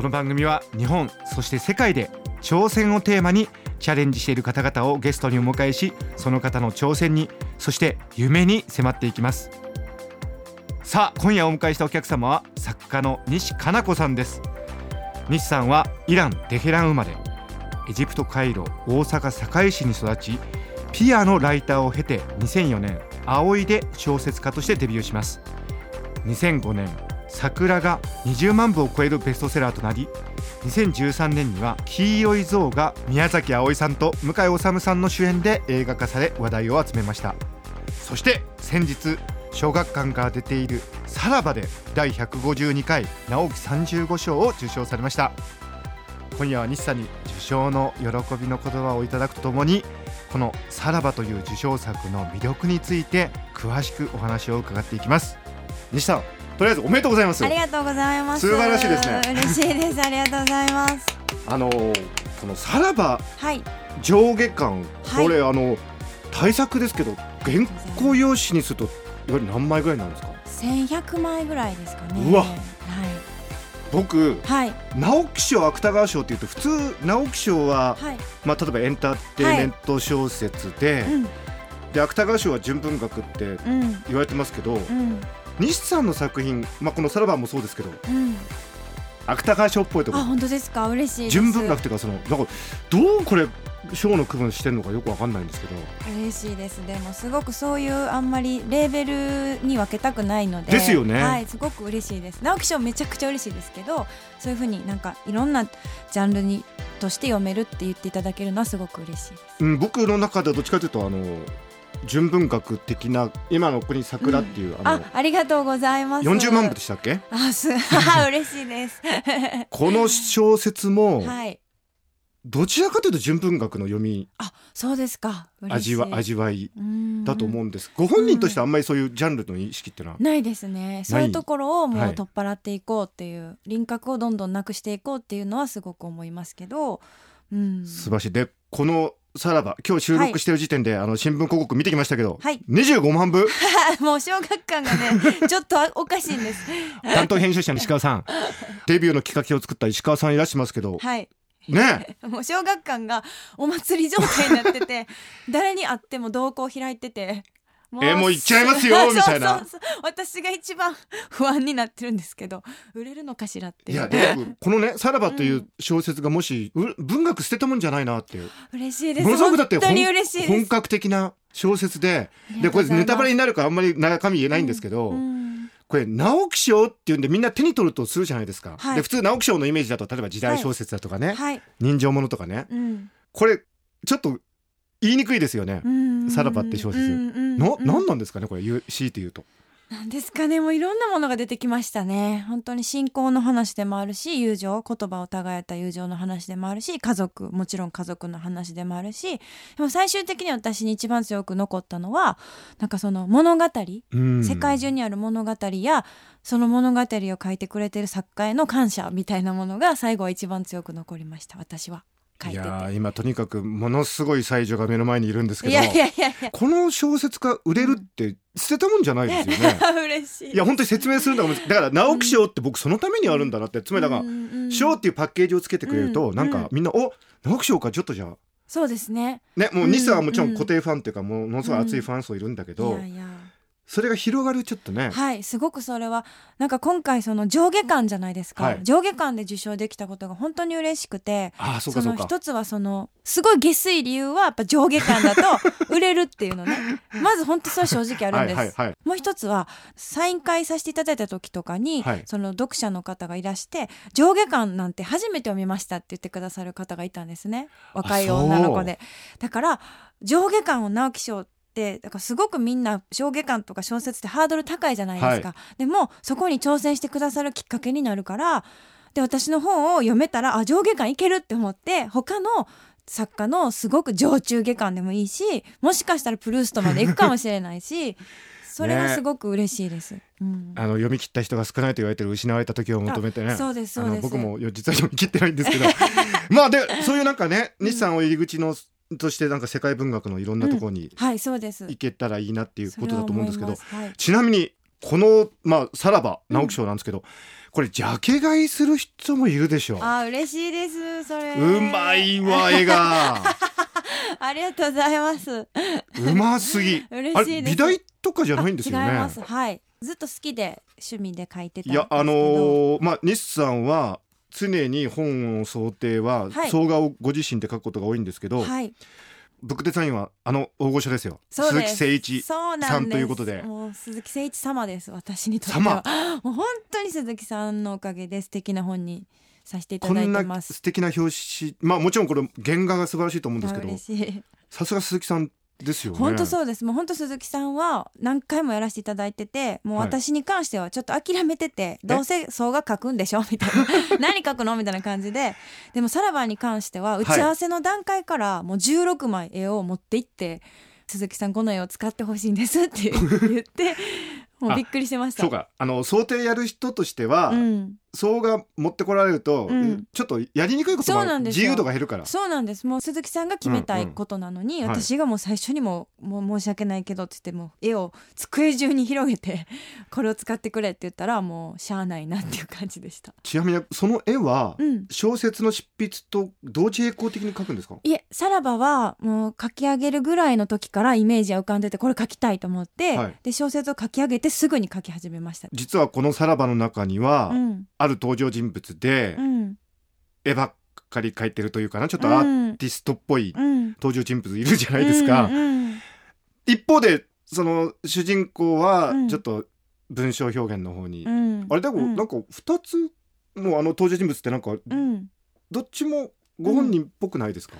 この番組は日本そして世界で挑戦をテーマにチャレンジしている方々をゲストにお迎えしその方の挑戦にそして夢に迫っていきます。さあ今夜お迎えしたお客様は作家の西加奈子さんです。西さんはイラン・テヘラン生まれ。エジプト・カイロ大阪堺市に育ちピアのライターを経て2004年葵で小説家としてデビューします。2005年桜が20万部を超えるベストセラーとなり2013年には黄色い像が宮崎あおいさんと向井理さんの主演で映画化され話題を集めました。そして先日小学館から出ている「さらば」で第152回直木35賞を受賞されました。今夜は西さんに受賞の喜びの言葉をいただくとともにこの「さらば」という受賞作の魅力について詳しくお話を伺っていきます。西さんとりあえずおめでとうございます。ありがとうございます。素晴らしいですね。嬉しいです。ありがとうございます。あのこの「さらば。はい」上下巻。はい。これ、あの対策ですけど原稿用紙にするといわゆる何枚ぐらいなんですか？1100枚ぐらいですかね。うわ。はい。僕はい。直木賞芥川賞っていうと普通直木賞は、はい。まあ、例えばエンターテインメント小説で,、うん。で芥川賞は純文学ってうん。言われてますけど、うん西さんの作品、まあ、この「さらば」もそうですけどうん。芥川賞っぽいところ。あ本当ですか？嬉しい純文学っていうかそのなんかどうこれ賞の区分してるのかよくわかんないんですけど。嬉しいです。でもすごくそういうあんまりレーベルに分けたくないので。ですよね。はいすごく嬉しいです。直木賞めちゃくちゃ嬉しいですけどそういうふうになんかいろんなジャンルにとして読めるって言っていただけるのはすごく嬉しいです。うん、僕の中ではどっちかというとあの純文学的な今の国桜っていう、ああのありがとうございます。40万部でしたっけ？あすあ 嬉しいです。この小説もはい。どちらかというと純文学の読みあそうですか。味わ味わいだと思ううんです。ご本人としてはあんまりそういうジャンルの意識っていうのはん。ないですね。そういうところをもはい。う取っ払っていこうっていう、輪郭をどんどんなくしていこうっていうのはすごく思いますけど、うん、素晴らしい。でこのさらば今日収録してる時点で、あの新聞広告見てきましたけど、はい。25万部？もう小学館がね ちょっとおかしいんです。担当編集者の石川さん。デビューの企画を作った石川さんいらっしゃいますけど、はい。ね。もう小学館がお祭り状態になってて誰に会っても同行開いてて。もえもう行っちゃいますよみたいなそう。そうそう私が一番不安になってるんですけど売れるのかしらっていう。いやで僕このね「さらば」という小説がもし、う文学捨てたもんじゃないなっていう。嬉しいです。ものすごくだって本格的な小説ででこれネタバレになるからあんまり中身言えないんですけど、うん。これ直木賞っていうんでみんな手に取るとするじゃないですか、はい。で普通直木賞のイメージだと例えば時代小説だとかね、はい、人情ものとかね。うん。これちょっと言いにくいですよね、うん。さらばって小説。のうん何なんですかねこれ言う強いて言うと。なんですかねもういろんなものが出てきましたね。本当に信仰の話でもあるし友情言葉を互えた友情の話でもあるし家族もちろん家族の話でもあるしでも最終的に私に一番強く残ったのはなんかその物語、うん。世界中にある物語やその物語を書いてくれてる作家への感謝みたいなものが最後は一番強く残りました私は。書いやー今とにかくものすごい才女が目の前にいるんですけどこの小説が売れるって捨てたもんじゃないですよね。嬉しい。いや本当に説明するのが難しいだから直木賞って僕そのためにあるんだなってつまりだからら賞っていうパッケージをつけてくれるとうんなんかみんなお直木賞かちょっとじゃあ。そうですね。ねもううん西さんはもちろん固定ファンっていうかものすごい熱いファン層いるんだけいどやいやそれが広がるちょっとね。はいすごくそれはなんか今回その上下巻じゃないですか、はい。上下巻で受賞できたことが本当に嬉しくてああそうかそうか。の一つはそのすごい下水理由はやっぱ上下巻だと 売れるっていうのね。まず本当それ正直あるんです、はいはいはい。もう一つはサイン会させていただいた時とかに、はい。その読者の方がいらして上下巻なんて初めて読みましたって言ってくださる方がいたんですね。若い女の子で。だから上下巻を直木賞ってだからすごくみんな上下巻とか小説ってハードル高いじゃないですか、でもそこに挑戦してくださるきっかけになるからで私の本を読めたらあ上下巻いけるって思って他の作家のすごく上中下巻でもいいしもしかしたらプルーストまで行くかもしれないし それはすごく嬉しいです。うん。あの読み切った人が少ないと言われてる失われた時を求めてね。あそうですそうです。僕もよ実は読み切ってないんですけど。まあでそういうなんかね日産を入り口のとしてなんか世界文学のいろんなところにはいそうです。行けたらいいなっていうことだと思うんですけど、は思いちなみにこのまあさらば直木賞なんですけど、これジャケ買いする人もいるでしょう。はい、あ嬉しいですそれ。うまいわ 絵がありがとうございます。うますぎ嬉しい美大とかじゃないんですよね？あ違います。はい。ずっと好きで趣味で書いて。いやあのーまあ日産は常に本を想定ははい。総画をご自身で書くことが多いんですけど、はい。ブックデザインはあの大御所ですよ。鈴木誠一さんということで。もう鈴木誠一様です私にとっては。もう本当に鈴木さんのおかげで素敵な本にさせていただいこんなてます素敵な表紙まあもちろんこれ原画が素晴らしいと思うんですけあどさすが鈴木さんですよね。本当そうです。もう本当鈴木さんは何回もやらせていただいててもうはい私に関してはちょっと諦めてて、どうせそうが書くんでしょ？みたいな。何書くの？みたいな感じで。でもさらばに関しては打ち合わせの段階からもう16枚絵を持っていって、鈴木さんこの絵を使ってほしいんですって言って もうびっくりしてました。そうか。あの想定やる人としては、うん、総画持ってこられると、うん。ちょっとやりにくいこともある。なんですよ。自由度が減るから。そうなんです。もう鈴木さんが決めたいことなのに、うんうん。はい私がもう最初にももう申し訳ないけどって言っても絵を机中に広げて これを使ってくれって言ったらもうしゃあないなっていう感じでした。ちなみにその絵は、うん。小説の執筆と同時並行的に描くんですか？いえさらばはもう書き上げるぐらいの時からイメージは浮かんでてこれ書きたいと思って、はい。で小説を書き上げてすぐに書き始めました。実はこの「さらば」の中には、うんある登場人物で、うん。絵ばっかり描いてるというかなちょっとアーティストっぽいうん、登場人物いるじゃないですか、一方でその主人公はうん。ちょっと文章表現の方に、うん。あれでもうん。なんか2つのあの登場人物ってなんかうん。どっちもご本人っぽくないですか、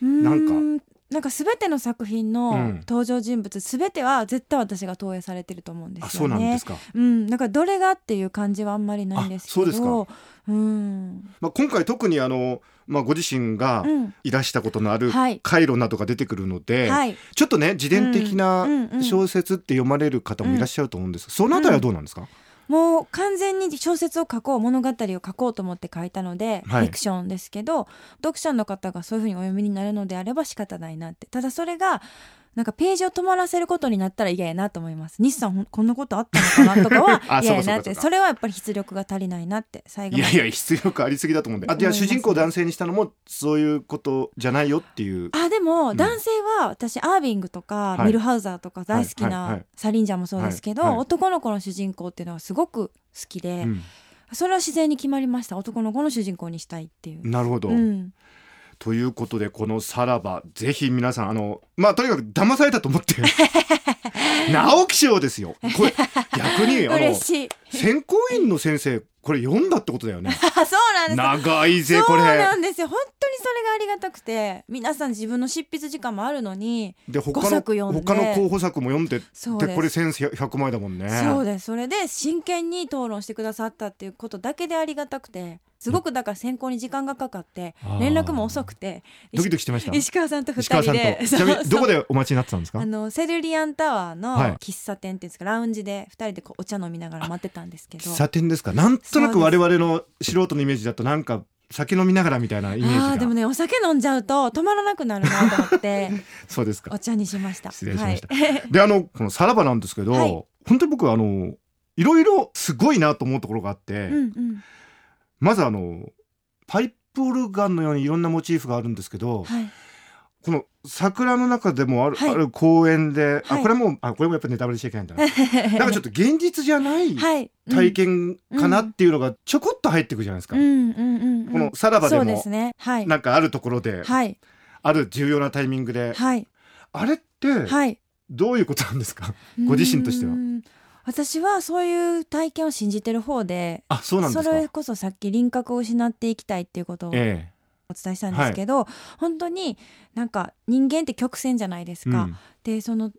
なんかなんか全ての作品うん。の登場人物、全ては絶対私が投影されてると思うんですよね。あそうなんですか、うん、なんかどれがっていう感じはあんまりないんですけど。あそうですか。うん、まあ、今回特にあの、まあ、ご自身がうん、いらしたことのあるはい。回路などが出てくるので、はい。ちょっとね自伝的なうんうんうん小説って読まれる方もいらっしゃると思うんです、そのあたりはどうなんですか、もう完全に小説を書こう物語を書こうと思って書いたので、はい。フィクションですけど読者の方がそういうふうにお読みになるのであれば仕方ないなって。ただそれがなんかページを止まらせることになったら嫌やなと思います。日産ほんこんなことあったのかなとかは あ嫌やなって。それはやっぱり出力が足りないなって最後いやいや出力ありすぎだと思うんで。あじゃあ主人公を男性にしたのもそういうことじゃないよっていう。あでもうん。男性は私アービングとかはい。ミルハウザーとか大好きないサリンジャーもそうですけど男の子の主人公っていうのはすごく好きでうん。それは自然に決まりました。男の子の主人公にしたいっていう。なるほど、うん、ということでこの「さらば」ぜひ皆さんあのまあとにかく騙されたと思って 直木賞ですよ。これ逆に あの選考員の先生これ読んだってことだよね。あ そうなんです。長いぜこそうれなんですよ。本当にそれがありがたくて皆さん自分の執筆時間もあるのに5で他の作読んで。他の候補作も読んででこれ1100枚だもんね。そうです。それで真剣に討論してくださったっていうことだけでありがたくてすごくだから選考に時間がかかって連絡も遅くてドキドキしてました？石川さんと二人でちなみにどこででお待ちになってたんですか？あのセルリアンタワーのはい。喫茶店っていうんですかラウンジで二人でこうお茶飲みながら待ってたんですけど。喫茶店ですか？なんとなく我々の素人のイメージだとなんか酒飲みながらみたいなイメージがあーでもねお酒飲んじゃうと止まらなくなるなと思って そうですか。お茶にしました。失礼しました。はい、であのこのさらばなんですけど、はい。本当に僕はあのいろいろすごいなと思うところがあって、うんうんまずあのパイプオルガンのようにいろんなモチーフがあるんですけど、はい。この桜の中でもある,、はい。ある公園で、あはい。これもあこれもやっぱりネタバレしちゃいけないんだな。なんかちょっと現実じゃないはい体験かなっていうのがちょこっと入ってくるじゃないですか、うんこのさらばでもすね。はい。なんかあるところで、はい。ある重要なタイミングで、はい。あれってはい。どういうことなんですか、ご自身としては私はそういう体験を信じてる方であそうなんですか。れこそさっき輪郭を失っていきたいっていうことをおえ。伝えしたんですけど、本当になんか人間って曲線じゃないですえか、でその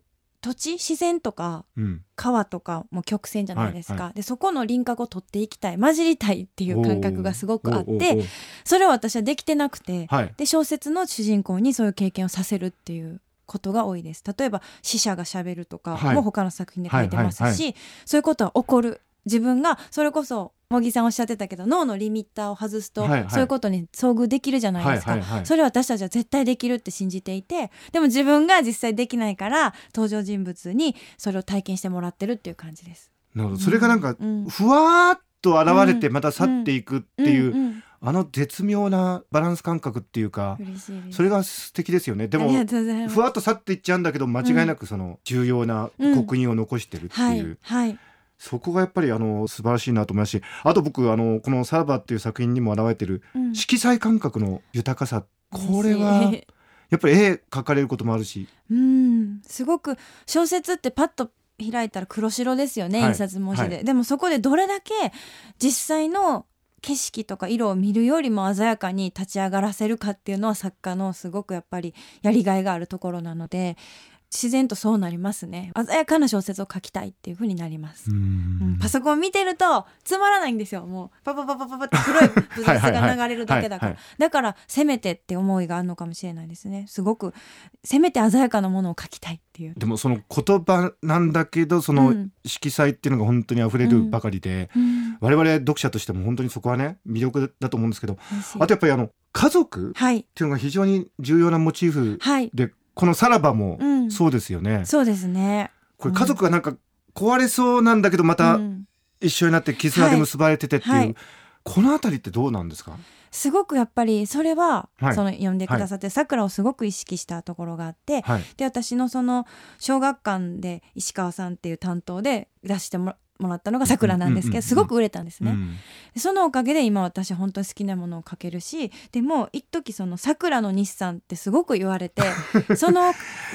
土地自然とかうん。川とかも曲線じゃないですか、はいでそこの輪郭を取っていきたい混じりたいっていう感覚がすごくあってそれを私はできてなくて、はい。で小説の主人公にそういう経験をさせるっていうことが多いです。例えば死者がしゃべるとかはい。も他の作品で書いてますし、そういうことは起こる。自分がそれこそ茂木さんおっしゃってたけど脳のリミッターを外すと、はいはい。そういうことに遭遇できるじゃないですか、はいはいはい。それは私たちは絶対できるって信じていてでも自分が実際できないから登場人物にそれを体験してもらってるっていう感じです。なるほど。それがなんかうんふわーっと現れてまた去っていくっていう、あの絶妙なバランス感覚っていうかそれが素敵ですよね。でもふわっと去っていっちゃうんだけど間違いなくその重要な刻印を残してるってはいいう、はいそこがやっぱりあの素晴らしいなと思いますしあと僕あのこの「サラバ」っていう作品にも現れてるうん。色彩感覚の豊かさ。これはやっぱり絵描かれることもあるし。うん。すごく小説ってパッと開いたら黒白ですよね、はい。印刷文字で、はでもそこでどれだけ実際の景色とか色を見るよりも鮮やかに立ち上がらせるかっていうのは作家のすごくやっぱりやりがいがあるところなので自然とそうなりますね。鮮やかな小説を書きたいっていう風になります、うん。パソコン見てるとつまらないんですよ。もうパパパパパパって黒いブザスが流れるだけだから。だからせめてって思いがあるのかもしれないですね。すごくせめて鮮やかなものを書きたいっていう、でもその言葉なんだけどそうのん。色彩っていうのが本当に溢れるばかりで、うん。我々読者としても本当にそこはね魅力だと思うんですけどあとやっぱりあの家族っはい。ていうのが非常に重要なモチーフはい、でこの「さらば」もうん、そうですよね。そうですね。これ家族がなんか壊れそうなんだけどまうたん。一緒になって絆で結ばれててっていう、はい。はいこのあたりってどうなんですか？すごくやっぱりそれは、はい。その読んでくださってさくらをすごく意識したところがあって、はい。で私のその小学館で石川さんっていう担当で出してももらったのがさくらなんですけどすごく売れたんですね。そのおかげで今私本当に好きなものを描けるしでも一時そのさくらの日産ってすごく言われて その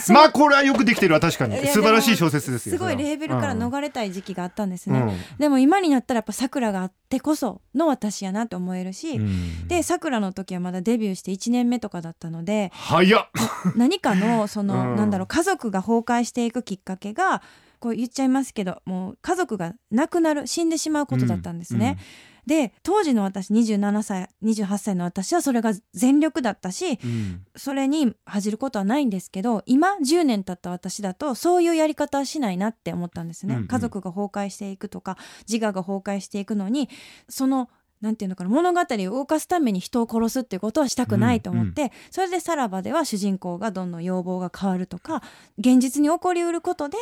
まあこれはよくできてるわ確かに。素晴らしい小説ですよすごいレーベルかられ逃れたい時期があったんですうん。ね、でも今になったらやっぱさくらがあってこその私やなって思えるし、うん。でさくらの時はまだデビューして1年目とかだったので早っ。何かのその、うん。なんだろう家族が崩壊していくきっかけがこう言っちゃいますけどもう家族が亡くなる死んでしまうことだったんですね。で当時の私27歳28歳の私はそれが全力だったしうん。うんそれに恥じることはないんですけど今10年経った私だとそういうやり方はしないなって思ったんですね、うんうん。家族が崩壊していくとか自我が崩壊していくのにそのなんていうのかな物語を動かすために人を殺すっていうことはしたくないと思って、それで「さらば」では主人公がどんどん要望が変わるとか現実に起こりうることで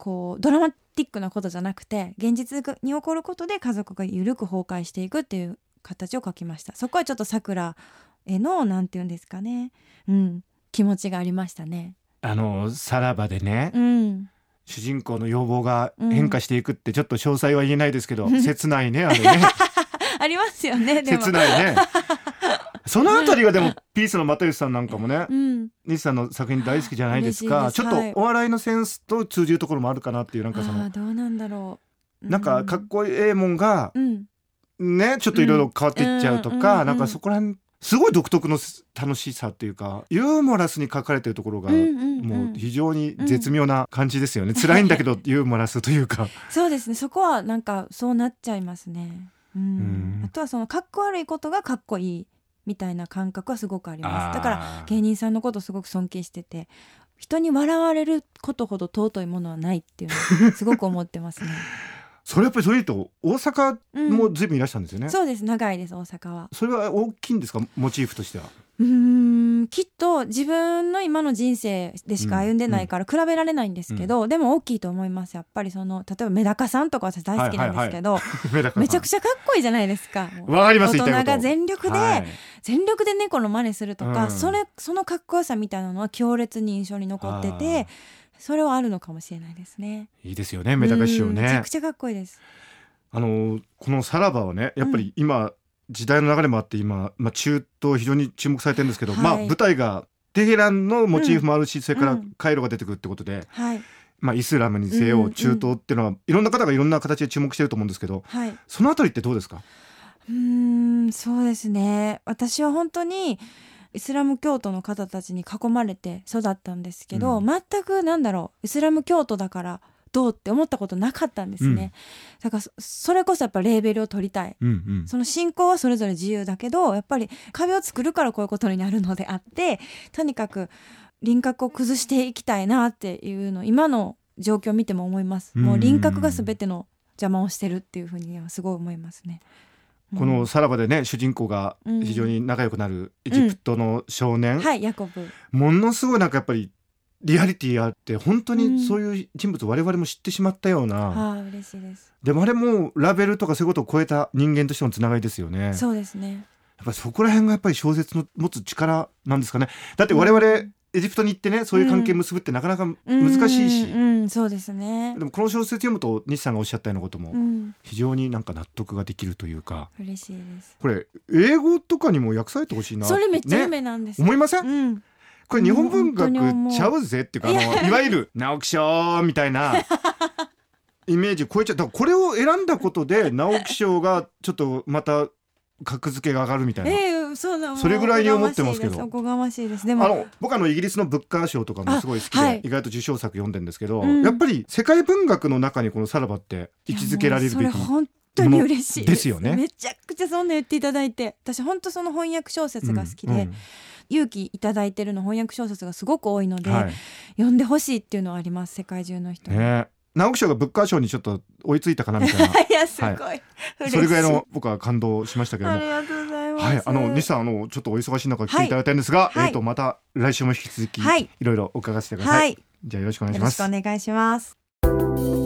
こうドラマティックなことじゃなくて現実に起こることで家族が緩く崩壊していくっていう形を書きました。そこはちょっとさくらへのなんていうんですかね。うん。気持ちがありましたね。あのさらばでね、うん。主人公の要望が変化していくってちょっと詳細は言えないですけど、切ないねあれね。ありますよねでも。切ないねそのあたりがでもピースの又吉さんなんかもねうん。西さんの作品大好きじゃないですか。ちょっとお笑いのセンスと通じるところもあるかなっていうなんかそあの。あどうなんだろう。なんかかっこいいもんがうん。ねちょっといろいろ変わっていっちゃうとうん。か、うん。なんかそこら辺すごい独特の楽しさっていうかユーモラスに書かれてるところが、うんうんうん。もう非常に絶妙な感じですよね、辛いんだけどユーモラスというか。そうですね。そこはなんかそうなっちゃいますね。うん。うん。あとはそのかっこ悪いことがかっこいいみたいな感覚はすごくあります。だからら芸人さんのことすごく尊敬してて人に笑われることほど尊いものはないっていうのを すごく思ってますね。それやっぱりそれ言うと大阪うんも随分いらしたんですよね、そうです。長いです大阪は。それは大きいんですか？モチーフとしては。うーんきっと自分の今の人生でしか歩んでないから比べられないんですけど、でも大きいと思います。やっぱりその例えばメダカさんとか私大好きなんですけど、めちゃくちちゃかっこいいじゃないですか。ゃわかります大人が全力で、はい。全力で猫の真似するとか、うん。それそのかっこよさみたいなのは強烈に印象に残っててそれはあるのかもしれないですね。いいですよねメダカ師匠ね。うんめちゃくちゃかっこいいです。あのこの「さらば」はねやっぱり今、時代の流れもあって今、まあ、中東非常に注目されてるんですけど、はい。まあ舞台がテヘランのモチーフもあるし、それからうんカイロが出てくるってことで、はい。まあ、イスラムにせようんうん。中東っていうのはいろんな方がいろんな形で注目してると思うんですけどはい。そのあたりってどうですか？うーんそうですね。私は本当にイスラム教徒の方たちに囲まれて育ったんですけど、うん。全くなんだろうイスラム教徒だからどうって思ったことなかったんですね、だからそそれこそやっぱレーベルを取りたい。うんうん。その信仰はそれぞれ自由だけどやっぱり壁を作るからこういうことになるのであってとにかく輪郭を崩していきたいなっていうの今の状況を見ても思います。もう輪郭が全ての邪魔をしてるっていうふうにはすごい思いますね。このさらばでね主人公が非常に仲良くなるエジプトの少年、うん。はいヤコブ。ものすごいなんかやっぱりリアリティあって本当にそういう人物を我々も知ってしまったような、はあ嬉しいです。でもあれもラベルとかそういうことを超えた人間としてのつながりですよね。そうですね。やっぱりそこら辺がやっぱり小説の持つ力なんですかね。だって我々エジプトに行ってねそういう関係結ぶってなかなか難しいし、うん、うんそうですね。でもこの小説読むと西さんがおっしゃったようなこともうん。非常になんか納得ができるというか、嬉しいです。これ英語とかにも訳されてほしいなそれめっちゃね夢なんです、思いません？うんこれ日本文学ちゃうぜっていうかあのいわゆる直木賞みたいな イメージ超えちゃう。だからこれを選んだことで直木賞がちょっとまた格付けが上がるみたいな。ええそそれぐらいに思ってますけど。おこがましいです。でもあの僕あのイギリスのブッカー賞とかもすごい好きで、あはい。意外と受賞作読んでるんですけど、うん。やっぱり世界文学の中にこの「さらば」って位置づけられるべき本当に嬉しいです。よね。めちゃくちゃそんな言っていただいて。私本当その翻訳小説が好きで、うん勇気いただいてるの翻訳小説がすごく多いので、うんはい。読んでほしいっていうのはあります世界中の人に、ね。直木賞がブッカー賞にちょっと追いついたかなみたいな。いやすごい、嬉しい。それぐらいの僕は感動しましたけども。ありがとうございます。はい、あの西さんあのちょっとお忙しい中来ていただいたんですが、はい。えっ、とまた来週も引き続き、はい。いろいろお伺わせてください。はい。じゃあよろしくお願いしよろします。くお願いします。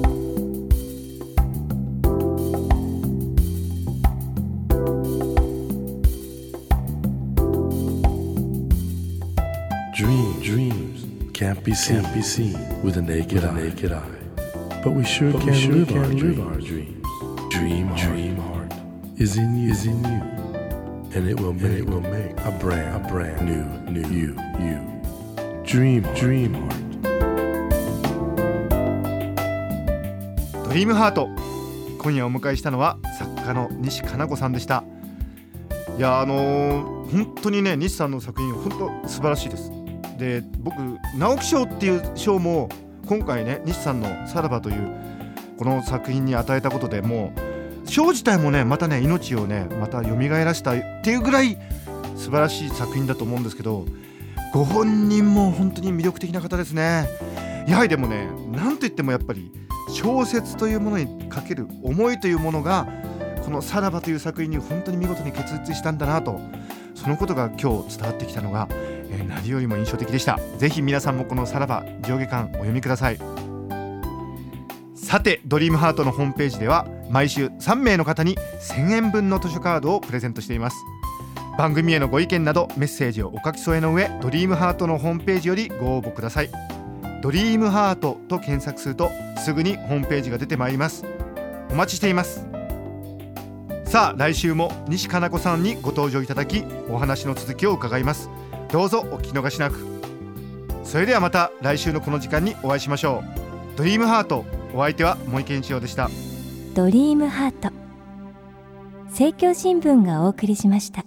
Dreams, dreams can't be seen, can't be seen with a naked, eye. naked eye. But we sure But we can, sure live, can our live dreams. our dreams. Dream, heart. dream heart is in you, is in you, and it will make, it will make a brand, a brand new, new you, you. Dream, heart. dream heart. ドリームハート今夜お迎えしたのは作家の西加奈子さんでした。いやあのー本当にね西さんの作品本当素晴らしいです。で僕直木賞っていう賞も今回ね西さんの「さらば」というこの作品に与えたことでもう賞自体もねまたね命をねまた蘇らしたっていうぐらい素晴らしい作品だと思うんですけどご本人も本当に魅力的な方ですね。やはりでもねなんといってもやっぱり小説というものにかける思いというものがこの「さらば」という作品に本当に見事に結実したんだなとそのことが今日伝わってきたのが、えー何よりも印象的でした。ぜひ皆さんもこの「さらば」上下巻お読みください。さてドリームハートのホームページでは毎週3名の方に1000円分の図書カードをプレゼントしています。番組へのご意見などメッセージをお書き添えの上ドリームハートのホームページよりご応募ください。ドリームハートと検索するとすぐにホームページが出てまいります。お待ちしています。さあ来週も西加奈子さんにご登場いただきお話の続きを伺います。どうぞお聞き逃しなく。それではまた来週のこの時間にお会いしましょう。ドリームハートお相手は森健一郎でした。ドリームハート政教新聞がお送りしました。